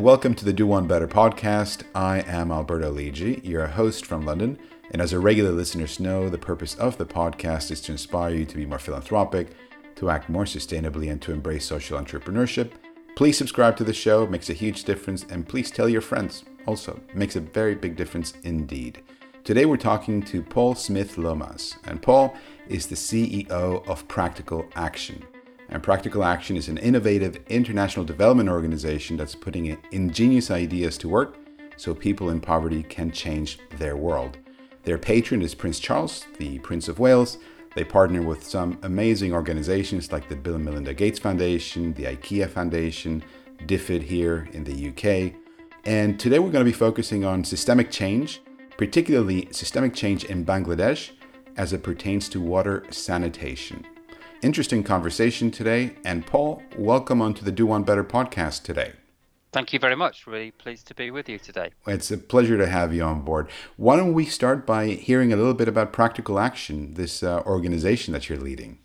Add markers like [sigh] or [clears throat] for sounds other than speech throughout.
welcome to the Do One Better podcast. I am Alberto Lidji, your host from London. And as our regular listeners know, the purpose of the podcast is to inspire you to be more philanthropic, to act more sustainably, and to embrace social entrepreneurship. Please subscribe to the show, it makes a huge difference, and please tell your friends. Also, it makes a very big difference indeed. Today we're talking to Paul Smith Lomas, and Paul is the CEO of Practical Action. And Practical Action is an innovative international development organization that's putting ingenious ideas to work so people in poverty can change their world. Their patron is Prince Charles, the Prince of Wales. They partner with some amazing organizations like the Bill and Melinda Gates Foundation, the IKEA Foundation, DFID here in the UK. And today we're going to be focusing on systemic change, particularly systemic change in Bangladesh as it pertains to water sanitation. Interesting conversation today. And Paul, welcome onto the Do One Better podcast today. Thank you very much. Really pleased to be with you today. It's a pleasure to have you on board. Why don't we start by hearing a little bit about Practical Action, this uh, organization that you're leading?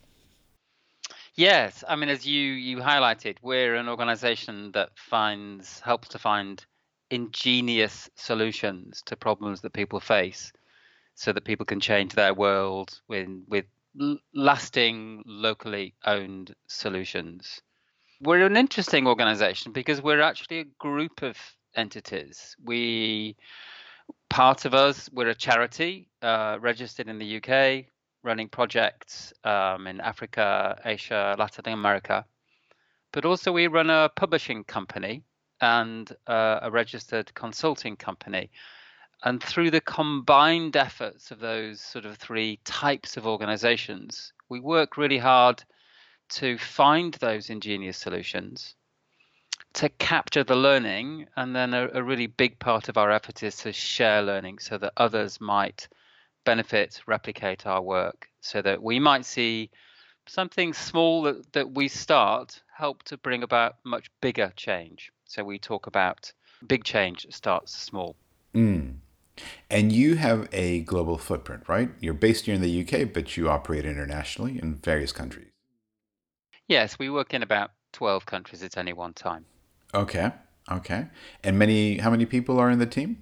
Yes, I mean, as you you highlighted, we're an organization that finds helps to find ingenious solutions to problems that people face, so that people can change their world with with lasting, locally owned solutions. We're an interesting organization because we're actually a group of entities. We, part of us, we're a charity uh, registered in the UK, running projects um, in Africa, Asia, Latin America. But also, we run a publishing company and uh, a registered consulting company and through the combined efforts of those sort of three types of organizations, we work really hard to find those ingenious solutions, to capture the learning, and then a, a really big part of our effort is to share learning so that others might benefit, replicate our work, so that we might see something small that, that we start help to bring about much bigger change. So we talk about big change starts small. Mm. And you have a global footprint, right? You're based here in the UK, but you operate internationally in various countries. Yes, we work in about 12 countries at any one time. Okay. Okay. And many how many people are in the team?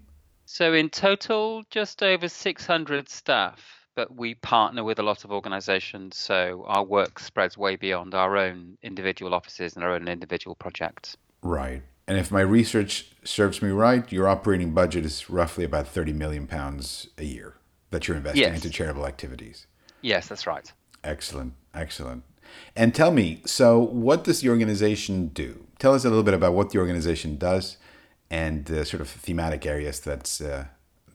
So in total just over 600 staff, but we partner with a lot of organizations, so our work spreads way beyond our own individual offices and our own individual projects. Right. And if my research serves me right, your operating budget is roughly about 30 million pounds a year that you're investing yes. into charitable activities. Yes, that's right. Excellent. Excellent. And tell me, so what does the organization do? Tell us a little bit about what the organization does and the sort of thematic areas that's uh,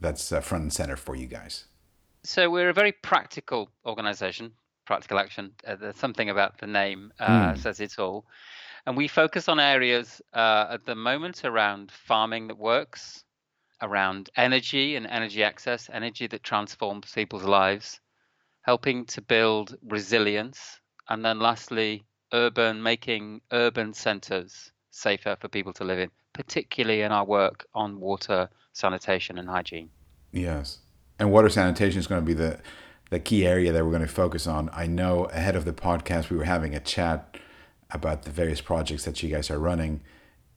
that's uh, front and center for you guys. So we're a very practical organization, practical action. Uh, there's something about the name uh, mm. says it all. And we focus on areas uh, at the moment around farming that works, around energy and energy access, energy that transforms people's lives, helping to build resilience, and then lastly, urban, making urban centers safer for people to live in, particularly in our work on water, sanitation, and hygiene. Yes. And water sanitation is going to be the the key area that we're going to focus on. I know ahead of the podcast we were having a chat about the various projects that you guys are running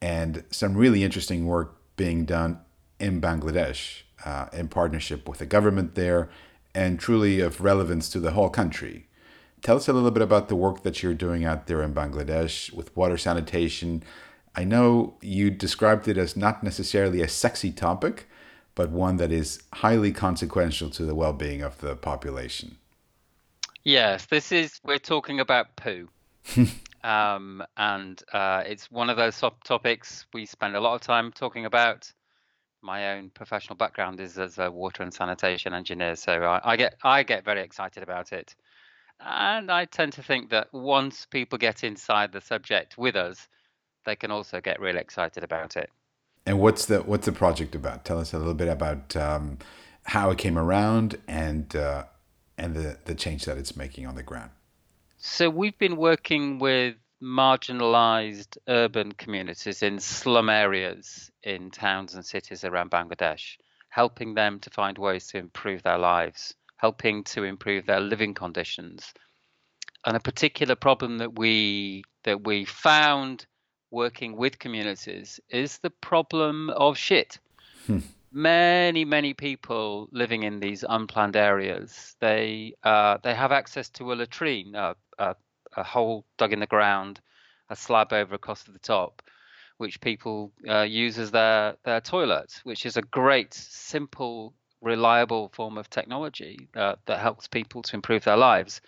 and some really interesting work being done in Bangladesh uh, in partnership with the government there and truly of relevance to the whole country. Tell us a little bit about the work that you're doing out there in Bangladesh with water sanitation. I know you described it as not necessarily a sexy topic, but one that is highly consequential to the well being of the population. Yes, this is, we're talking about poo. [laughs] Um, and uh, it's one of those topics we spend a lot of time talking about. My own professional background is as a water and sanitation engineer, so I, I get I get very excited about it. And I tend to think that once people get inside the subject with us, they can also get really excited about it. And what's the what's the project about? Tell us a little bit about um, how it came around and uh, and the the change that it's making on the ground. So we've been working with marginalized urban communities in slum areas in towns and cities around Bangladesh, helping them to find ways to improve their lives, helping to improve their living conditions. And a particular problem that we that we found working with communities is the problem of shit. Hmm. Many, many people living in these unplanned areas, they uh, they have access to a latrine, a, a, a, hole dug in the ground, a slab over across the top, which people uh, use as their their toilet, which is a great, simple, reliable form of technology uh, that helps people to improve their lives.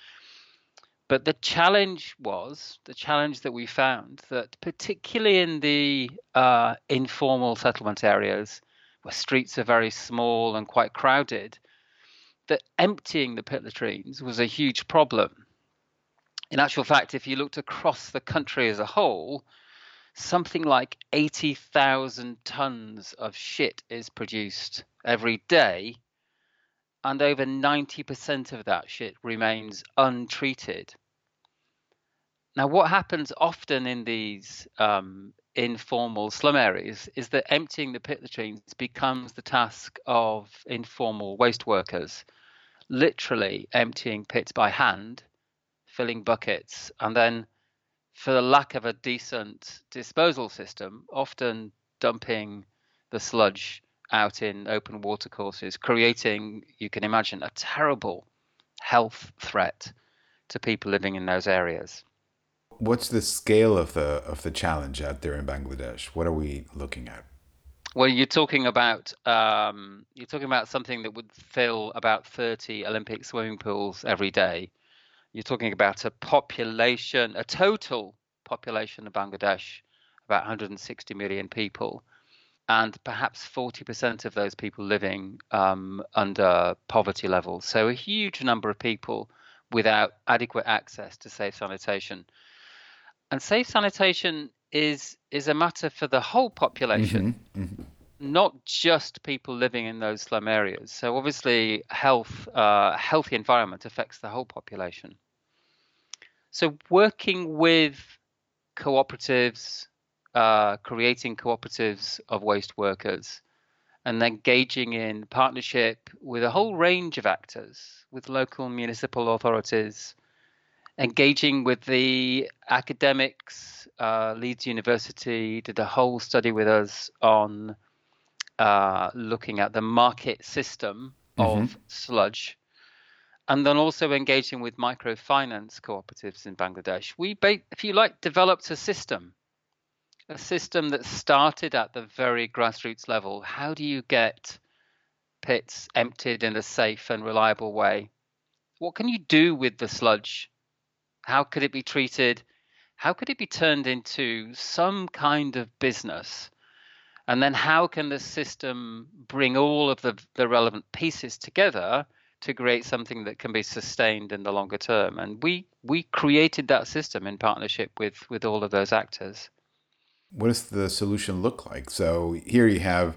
But the challenge was the challenge that we found that particularly in the uh, informal settlement areas where streets are very small and quite crowded, that emptying the pit latrines was a huge problem. In actual fact, if you looked across the country as a whole, something like 80,000 tons of shit is produced every day and over 90% of that shit remains untreated. Now, what happens often in these um, informal slum areas is that emptying the pit latrines becomes the task of informal waste workers, literally emptying pits by hand, filling buckets, and then, for the lack of a decent disposal system, often dumping the sludge out in open watercourses, creating, you can imagine, a terrible health threat to people living in those areas. What's the scale of the of the challenge out there in Bangladesh? What are we looking at? Well, you're talking about um, you're talking about something that would fill about 30 Olympic swimming pools every day. You're talking about a population, a total population of Bangladesh, about 160 million people, and perhaps 40% of those people living um, under poverty levels. So a huge number of people without adequate access to safe sanitation. And safe sanitation is is a matter for the whole population, mm-hmm, mm-hmm. not just people living in those slum areas. So obviously, health, uh, healthy environment affects the whole population. So working with cooperatives, uh, creating cooperatives of waste workers and engaging in partnership with a whole range of actors, with local municipal authorities, engaging with the academics. Uh, Leeds University did a whole study with us on uh, looking at the market system mm-hmm. of sludge. And then also engaging with microfinance cooperatives in Bangladesh. We, if you like, developed a system a system that started at the very grassroots level, how do you get pits emptied in a safe and reliable way? What can you do with the sludge? How could it be treated? How could it be turned into some kind of business? And then how can the system bring all of the, the relevant pieces together to create something that can be sustained in the longer term? And we we created that system in partnership with with all of those actors what does the solution look like? So here you have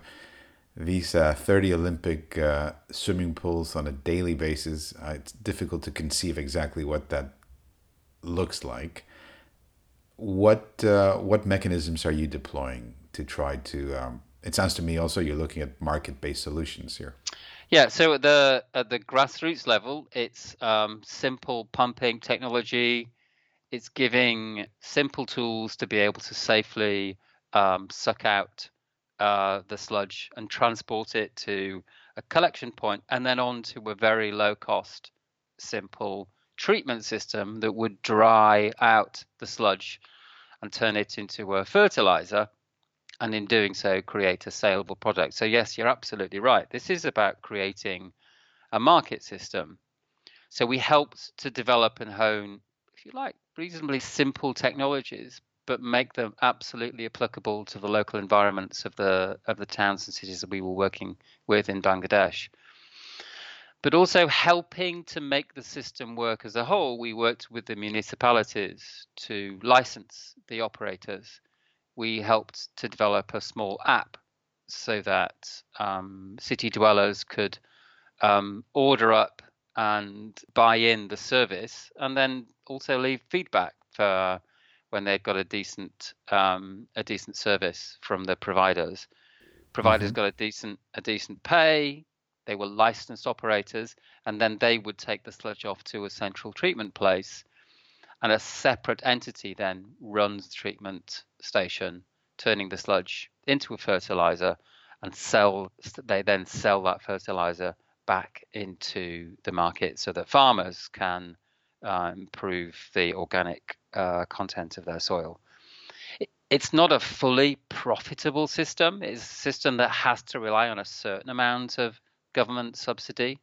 these uh, 30 Olympic uh, swimming pools on a daily basis. Uh, it's difficult to conceive exactly what that looks like. What uh, what mechanisms are you deploying to try to? Um, it sounds to me also you're looking at market based solutions here. Yeah, so at the at the grassroots level, it's um, simple pumping technology, it's giving simple tools to be able to safely um, suck out uh, the sludge and transport it to a collection point and then on to a very low cost, simple treatment system that would dry out the sludge and turn it into a fertilizer and in doing so create a saleable product. So yes, you're absolutely right. This is about creating a market system. So we helped to develop and hone, if you like, reasonably simple technologies, but make them absolutely applicable to the local environments of the of the towns and cities that we were working with in Bangladesh. But also helping to make the system work as a whole, we worked with the municipalities to license the operators. We helped to develop a small app so that um, city dwellers could um, order up and buy in the service and then also leave feedback for when they've got a decent um, a decent service from the providers. Providers mm-hmm. got a decent a decent pay. They were licensed operators, and then they would take the sludge off to a central treatment place. And a separate entity then runs the treatment station, turning the sludge into a fertilizer, and sell. They then sell that fertilizer back into the market so that farmers can uh, improve the organic uh, content of their soil. it's not a fully profitable system. It's a system that has to rely on a certain amount of government subsidy,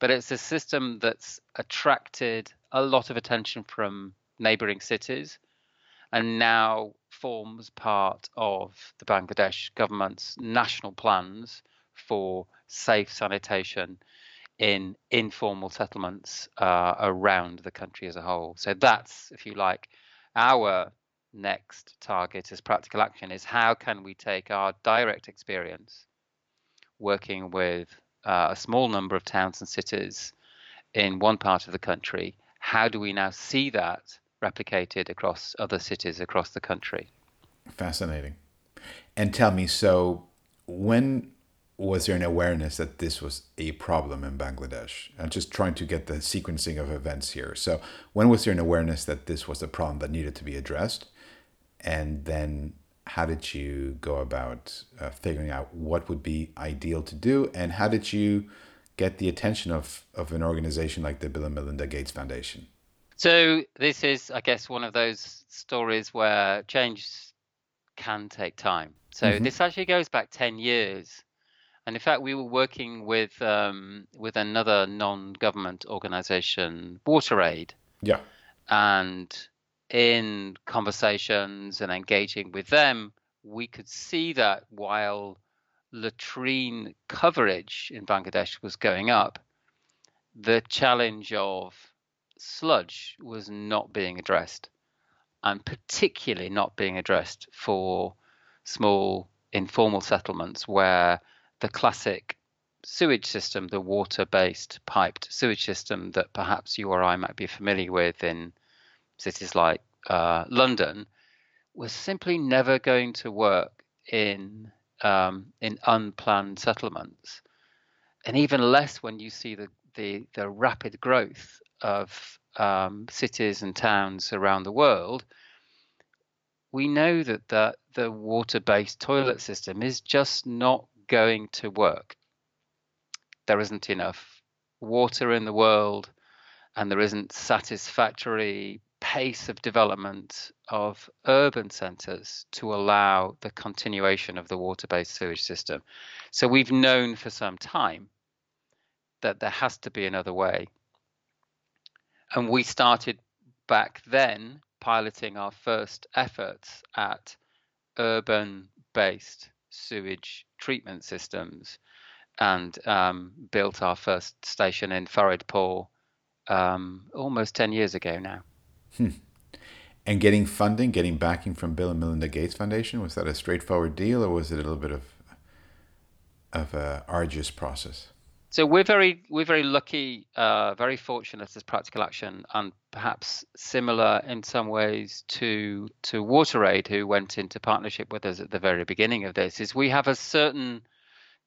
but it's a system that's attracted a lot of attention from neighboring cities and now forms part of the Bangladesh government's national plans for safe sanitation in informal settlements uh, around the country as a whole. So that's, if you like, our next target as practical action is how can we take our direct experience working with uh, a small number of towns and cities in one part of the country, how do we now see that replicated across other cities across the country? Fascinating. And tell me, so when was there an awareness that this was a problem in Bangladesh? I'm just trying to get the sequencing of events here. So, when was there an awareness that this was a problem that needed to be addressed? And then, how did you go about uh, figuring out what would be ideal to do? And how did you get the attention of, of an organization like the Bill and Melinda Gates Foundation? So, this is, I guess, one of those stories where change can take time. So, mm-hmm. this actually goes back 10 years and in fact, we were working with um, with another non-government organization, WaterAid. Yeah. And in conversations and engaging with them, we could see that while latrine coverage in Bangladesh was going up, the challenge of sludge was not being addressed, and particularly not being addressed for small informal settlements where the classic sewage system, the water based piped sewage system that perhaps you or I might be familiar with in cities like uh, London, was simply never going to work in um, in unplanned settlements, and even less when you see the the, the rapid growth of um, cities and towns around the world. We know that the, the water based toilet system is just not going to work. There isn't enough water in the world, and there isn't satisfactory pace of development of urban centres to allow the continuation of the water based sewage system. So we've known for some time that there has to be another way. And we started back then piloting our first efforts at urban based sewage treatment systems and um, built our first station in Faridpur um, almost 10 years ago now. Hmm. And getting funding, getting backing from Bill and Melinda Gates Foundation, was that a straightforward deal or was it a little bit of of a arduous process? So we're very we're very lucky, uh, very fortunate as Practical Action, and perhaps similar in some ways to to WaterAid, who went into partnership with us at the very beginning of this. Is we have a certain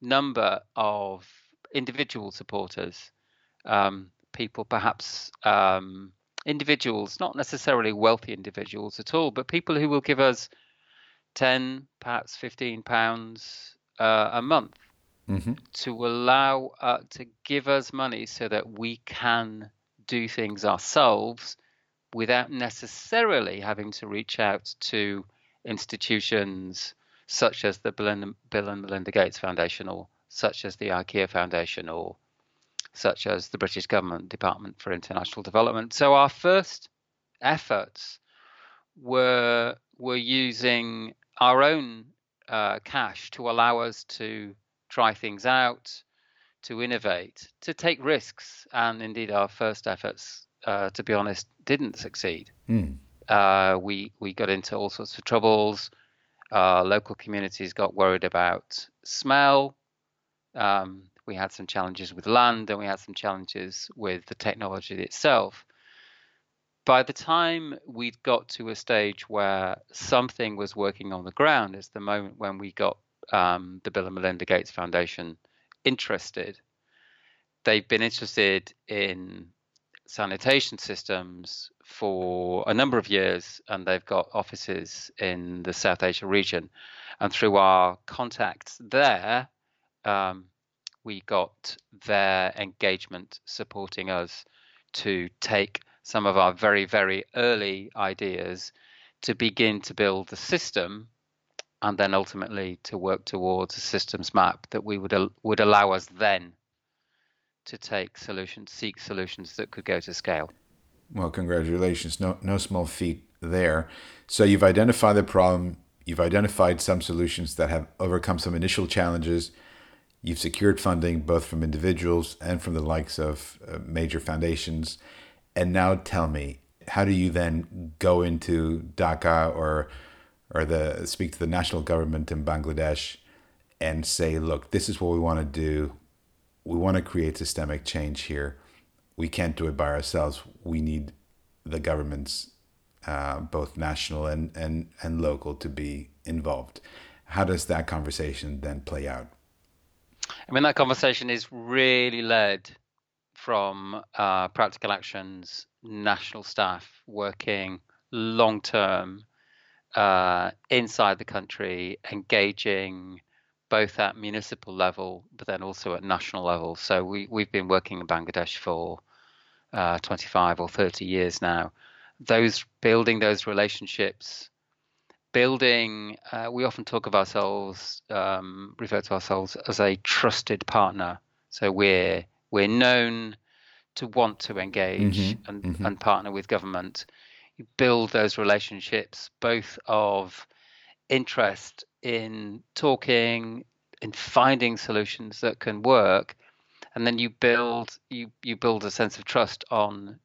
number of individual supporters, um, people perhaps um, individuals, not necessarily wealthy individuals at all, but people who will give us ten, perhaps fifteen pounds uh, a month mm-hmm. to allow uh, to give us money so that we can do things ourselves without necessarily having to reach out to institutions such as the Bill and Melinda Gates Foundation or such as the IKEA Foundation or such as the British Government Department for International Development. So our first efforts were were using our own uh, cash to allow us to try things out, to innovate, to take risks. And indeed, our first efforts, uh, to be honest, didn't succeed. Mm. Uh, we we got into all sorts of troubles. Uh, local communities got worried about smell. Um, we had some challenges with land, and we had some challenges with the technology itself. By the time we'd got to a stage where something was working on the ground, is the moment when we got um, the Bill and Melinda Gates Foundation interested. They've been interested in sanitation systems for a number of years, and they've got offices in the South Asia region. And through our contacts there, um, we got their engagement supporting us to take some of our very, very early ideas to begin to build the system and then ultimately to work towards a systems map that we would would allow us then to take solutions, seek solutions that could go to scale. Well, congratulations. No, no small feat there. So you've identified the problem. You've identified some solutions that have overcome some initial challenges. You've secured funding both from individuals and from the likes of uh, major foundations. And now tell me, how do you then go into Dhaka or or the speak to the national government in Bangladesh and say, look, this is what we want to do. We want to create systemic change here. We can't do it by ourselves. We need the governments, uh, both national and, and, and local, to be involved. How does that conversation then play out? I mean, that conversation is really led from uh, Practical Actions national staff working long term uh, inside the country, engaging both at municipal level, but then also at national level. So we, we've been working in Bangladesh for uh, 25 or 30 years now. Those building those relationships, building. Uh, we often talk of ourselves, um, refer to ourselves as a trusted partner. So we're we're known to want to engage mm-hmm, and, mm-hmm. and partner with government. You build those relationships both of interest in talking, in finding solutions that can work, and then you build you you build a sense of trust on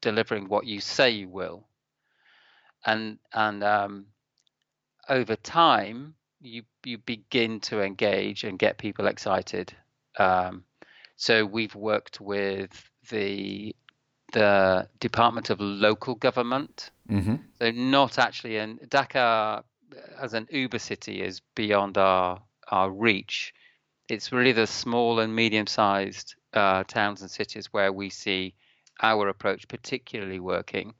delivering what you say you will. And and um, over time, you you begin to engage and get people excited. Um, so we've worked with the the Department of Local Government. Mm-hmm. So not actually in Dhaka as an Uber city is beyond our our reach. It's really the small and medium-sized uh, towns and cities where we see our approach particularly working.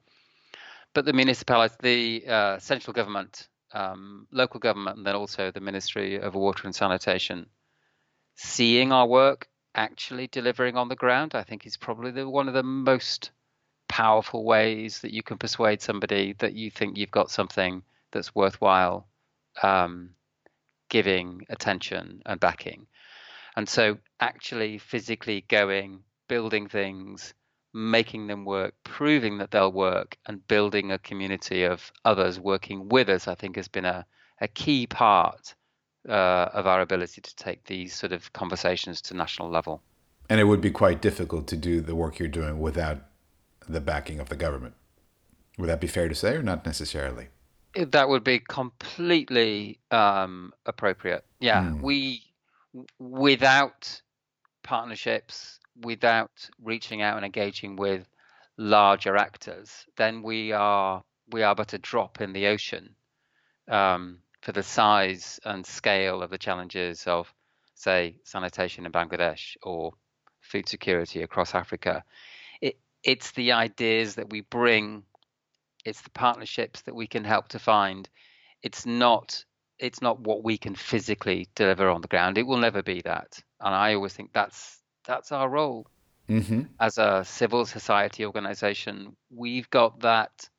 But the municipalities, the uh, central government, um, local government, and then also the Ministry of Water and Sanitation, seeing our work actually delivering on the ground, I think is probably the, one of the most powerful ways that you can persuade somebody that you think you've got something that's worthwhile um, giving attention and backing. And so, actually, physically going, building things, making them work, proving that they'll work, and building a community of others working with us, I think has been a, a key part uh, of our ability to take these sort of conversations to national level. And it would be quite difficult to do the work you're doing without the backing of the government. Would that be fair to say, or not necessarily? That would be completely um, appropriate. Yeah, mm. we without partnerships, without reaching out and engaging with larger actors, then we are we are but a drop in the ocean. Um, for the size and scale of the challenges of, say, sanitation in Bangladesh or food security across Africa. It, it's the ideas that we bring, it's the partnerships that we can help to find. It's not it's not what we can physically deliver on the ground. It will never be that, and I always think that's that's our role mm-hmm. as a civil society organization. We've got that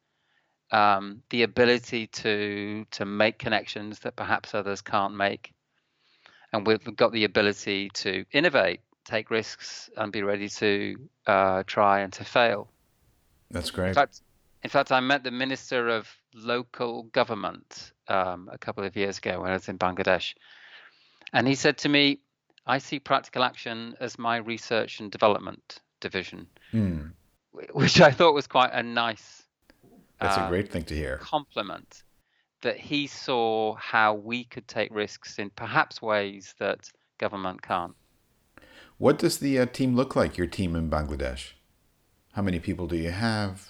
um, the ability to to make connections that perhaps others can't make, and we've got the ability to innovate, take risks, and be ready to uh, try and to fail. That's great. In fact, in fact, I met the minister of local government um, a couple of years ago when I was in Bangladesh, and he said to me, "I see practical action as my research and development division," mm. which I thought was quite a nice that's a uh, great thing to hear. Compliment that he saw how we could take risks in perhaps ways that government can't. What does the uh, team look like, your team in Bangladesh? How many people do you have?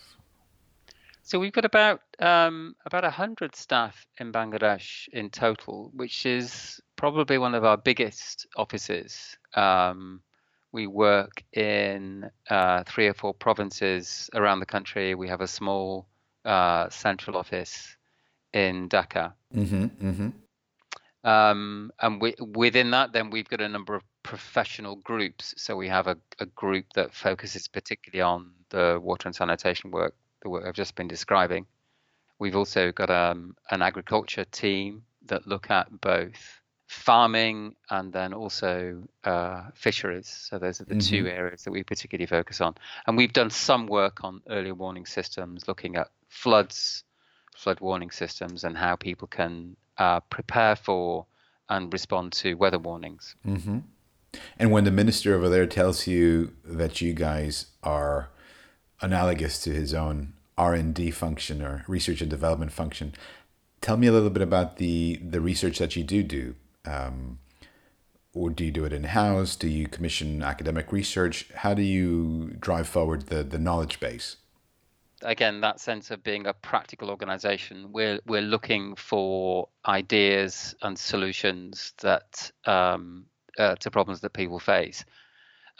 So we've got about um, about hundred staff in Bangladesh in total, which is probably one of our biggest offices. Um, We work in uh, three or four provinces around the country. We have a small uh, central office in Dhaka. Mm-hmm, mm-hmm. Um, and we, within that, then we've got a number of professional groups. So we have a, a group that focuses particularly on the water and sanitation work, the work I've just been describing. We've also got um, an agriculture team that look at both farming and then also uh, fisheries. So those are the mm-hmm. two areas that we particularly focus on. And we've done some work on early warning systems, looking at floods, flood warning systems, and how people can uh, prepare for and respond to weather warnings. Mm-hmm. And when the minister over there tells you that you guys are analogous to his own R and D function or research and development function, tell me a little bit about the the research that you do do. Um, or do you do it in house? Do you commission academic research? How do you drive forward the the knowledge base? again that sense of being a practical organization we're we're looking for ideas and solutions that um, uh, to problems that people face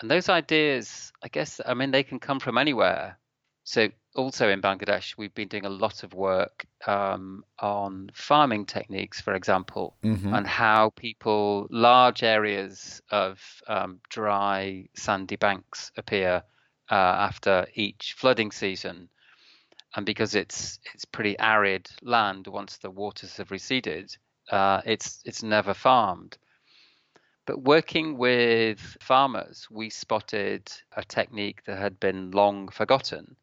and those ideas i guess i mean they can come from anywhere so also in bangladesh we've been doing a lot of work um, on farming techniques for example mm-hmm. and how people large areas of um, dry sandy banks appear uh, after each flooding season and because it's it's pretty arid land once the waters have receded, uh, it's it's never farmed. But working with farmers, we spotted a technique that had been long forgotten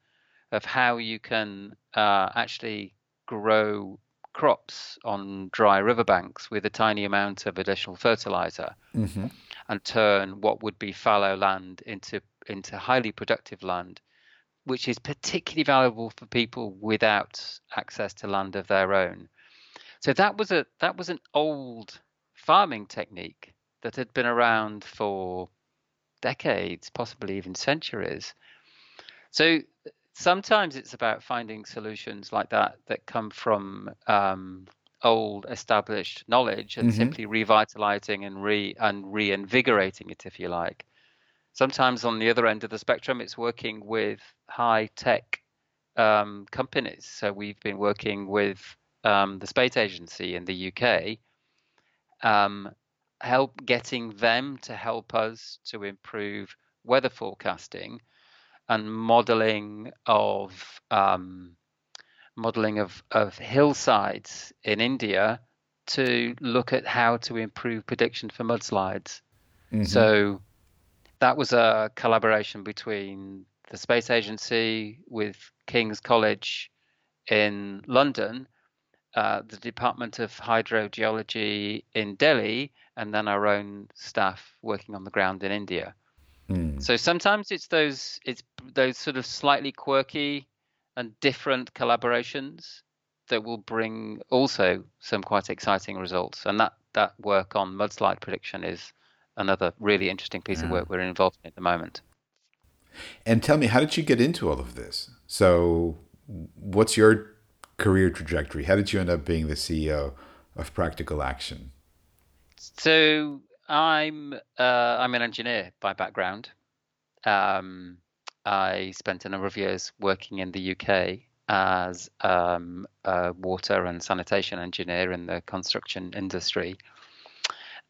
of how you can uh, actually grow crops on dry riverbanks with a tiny amount of additional fertilizer mm-hmm. and turn what would be fallow land into into highly productive land which is particularly valuable for people without access to land of their own. So that was a that was an old farming technique that had been around for decades, possibly even centuries. So sometimes it's about finding solutions like that that come from um, old established knowledge and mm-hmm. simply revitalizing and re and reinvigorating it, if you like. Sometimes on the other end of the spectrum, it's working with high tech um, companies. So we've been working with um, the space agency in the UK, um, help getting them to help us to improve weather forecasting and modeling of um, modeling of, of hillsides in India to look at how to improve prediction for mudslides. Mm-hmm. So that was a collaboration between the space agency with King's College in London, uh, the Department of Hydrogeology in Delhi, and then our own staff working on the ground in India. Mm. So sometimes it's those it's those sort of slightly quirky and different collaborations that will bring also some quite exciting results. And that that work on mudslide prediction is another really interesting piece yeah. of work we're involved in at the moment. And tell me, how did you get into all of this? So, what's your career trajectory? How did you end up being the CEO of Practical Action? So, I'm uh, I'm an engineer by background. Um, I spent a number of years working in the UK as um, a water and sanitation engineer in the construction industry.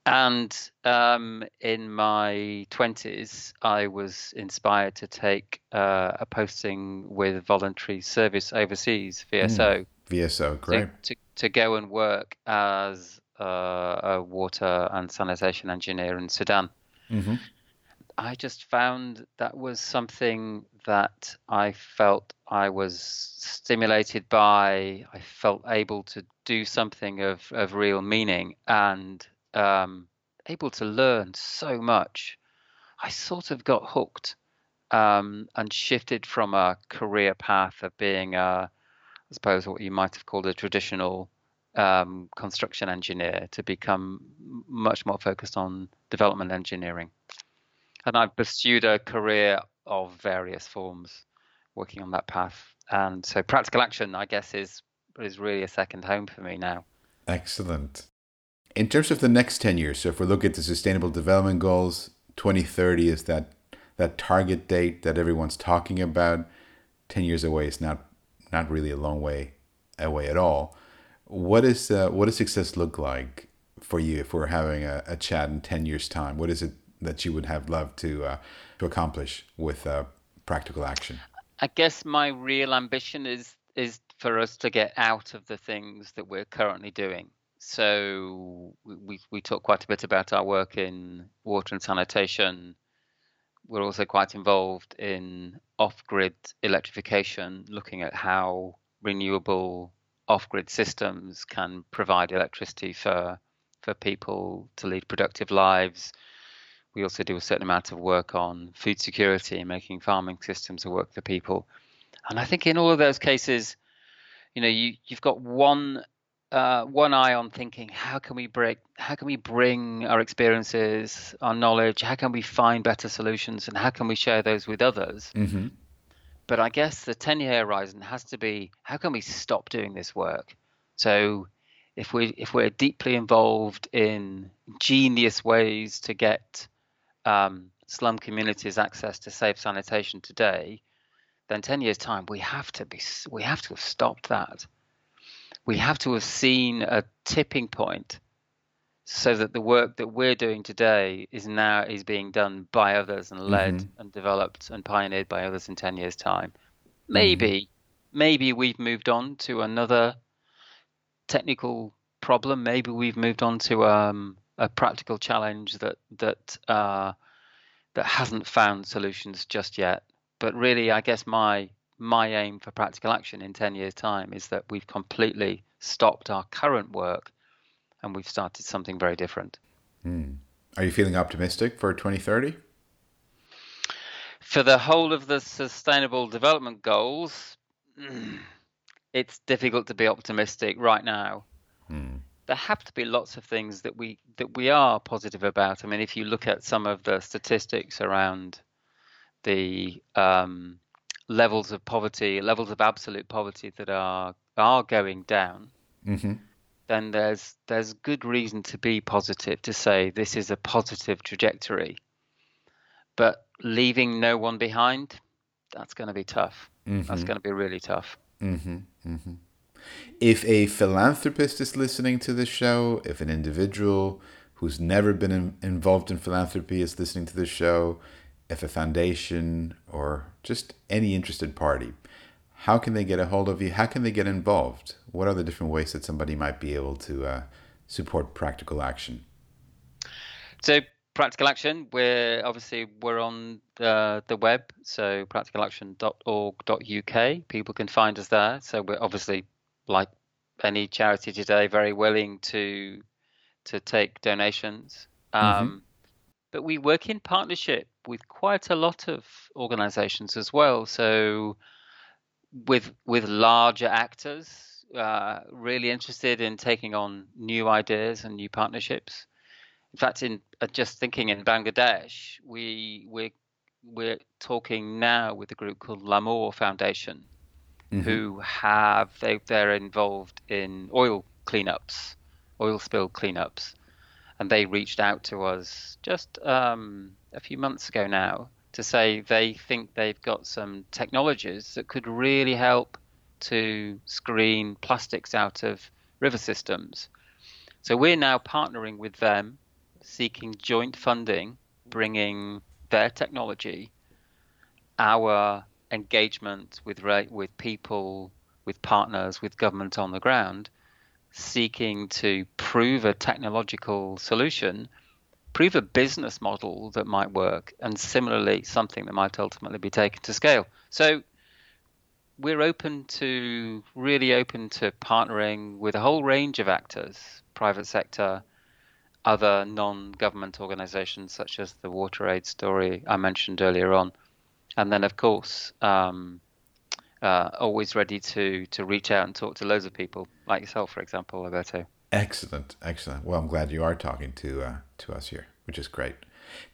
And um, in my 20s, I was inspired to take uh, a posting with Voluntary Service Overseas, VSO. Mm, VSO, great. To, to, to, go and work as a water and sanitation engineer in Sudan. Mm-hmm. I just found that was something that I felt I was stimulated by. I felt able to do something of, of real meaning. And um, able to learn so much, I sort of got hooked um, and shifted from a career path of being, a, I suppose, what you might have called a traditional um, construction engineer to become much more focused on development engineering. And I've pursued a career of various forms working on that path. And so practical action, I guess, is is really a second home for me now. Excellent. In terms of the next 10 years, so if we look at the Sustainable Development Goals 2030 is that that target date that everyone's talking about. 10 years away is not not really a long way away at all. What is uh, what does success look like for you if we're having a, a, chat in 10 years time? What is it that you would have loved to uh, to accomplish with uh, practical action? I guess my real ambition is is for us to get out of the things that we're currently doing. So we we talk quite a bit about our work in water and sanitation. We're also quite involved in off-grid electrification, looking at how renewable off-grid systems can provide electricity for for people to lead productive lives. We also do a certain amount of work on food security and making farming systems work for people. And I think in all of those cases, you know, you you've got one uh, one eye on thinking how can we break how can we bring our experiences our knowledge how can we find better solutions and how can we share those with others mm-hmm. But i guess the 10 year horizon has to be how can we stop doing this work? So if we if we're deeply involved in genius ways to get um, slum communities access to safe sanitation today then 10 years time we have to be we have to have stopped that. We have to have seen a tipping point so that the work that we're doing today is now is being done by others and led mm-hmm. and developed and pioneered by others in 10 years time maybe mm-hmm. maybe we've moved on to another technical problem maybe we've moved on to um, a practical challenge that that uh, that hasn't found solutions just yet but really, I guess my my aim for practical action in 10 years' time is that we've completely stopped our current work and we've started something very different. Mm. Are you feeling optimistic for 2030? For the whole of the sustainable development goals, [clears throat] it's difficult to be optimistic right now. Mm. There have to be lots of things that we that we are positive about. I mean, if you look at some of the statistics around the um, levels of poverty, levels of absolute poverty that are are going down, mm-hmm. Then there's there's good reason to be positive to say this is a positive trajectory. But leaving no one behind, that's going to be tough. Mm-hmm. That's going to be really tough. Mm-hmm. mm-hmm. If a philanthropist is listening to this show, if an individual who's never been in, involved in philanthropy is listening to this show, if a foundation or just any interested party, how can they get a hold of you? How can they get involved? What are the different ways that somebody might be able to uh, support practical action? So practical action we're obviously we're on the, the web so practicalaction.org.uk people can find us there so we're obviously like any charity today very willing to to take donations mm-hmm. um, mm-hmm. but we work in partnership with quite a lot of organizations as well. So with with larger actors uh, really interested in taking on new ideas and new partnerships. In fact, in uh, just thinking in Bangladesh, we we're we're talking now with a group called Lamor Foundation, mm-hmm. who have they they're involved in oil cleanups, oil spill cleanups, and they reached out to us just um, a few months ago now to say they think they've got some technologies that could really help to screen plastics out of river systems. So we're now partnering with them, seeking joint funding, bringing their technology, our engagement with with people, with partners, with government on the ground, seeking to prove a technological solution, prove a business model that might work, and similarly, something that might ultimately be taken to scale. So we're open to really open to partnering with a whole range of actors, private sector, other non-government organizations such as the WaterAid story I mentioned earlier on, and then of course um, uh, always ready to to reach out and talk to loads of people like yourself, for example, Alberto. Excellent, excellent. Well, I'm glad you are talking to uh, to us here, which is great.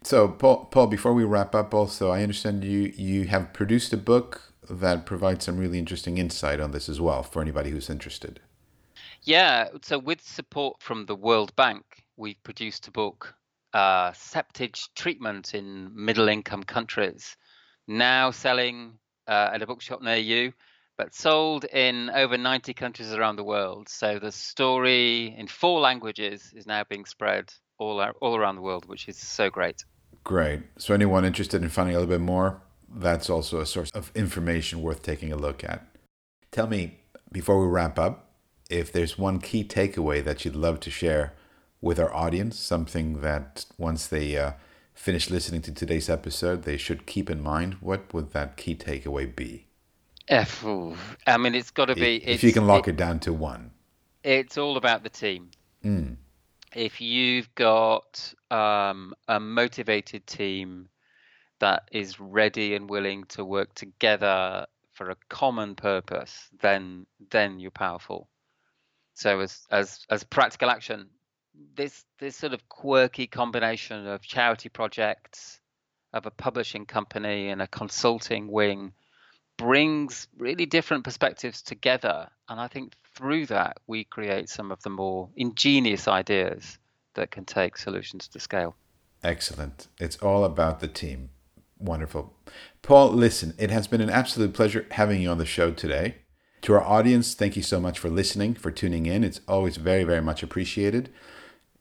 So, Paul, Paul, before we wrap up, also, I understand you you have produced a book that provides some really interesting insight on this as well for anybody who's interested. Yeah, so with support from the World Bank, we've produced a book uh, septage treatment in middle income countries, now selling uh, at a bookshop near you, but sold in over 90 countries around the world. So the story in four languages is now being spread all, all around the world, which is so great. Great. So, anyone interested in finding a little bit more, that's also a source of information worth taking a look at. Tell me, before we wrap up, if there's one key takeaway that you'd love to share with our audience, something that once they uh, finish listening to today's episode, they should keep in mind, what would that key takeaway be? If, I mean, it's got to be. If you can lock it, it, down to one, it's all about the team. Mm. If you've got um, a motivated team that is ready and willing to work together for a common purpose, then then you're powerful. So as as as practical action, this this sort of quirky combination of charity projects, of a publishing company and a consulting wing brings really different perspectives together. And I think through that we create some of the more ingenious ideas that can take solutions to scale. Excellent. It's all about the team. Wonderful. Paul, listen, it has been an absolute pleasure having you on the show today. To our audience, thank you so much for listening, for tuning in. It's always very, very much appreciated.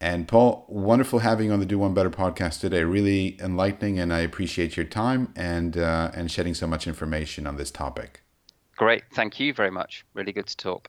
And Paul, wonderful having you on the Do One Better podcast today. Really enlightening, and I appreciate your time and uh, and shedding so much information on this topic. Great, thank you very much. Really good to talk.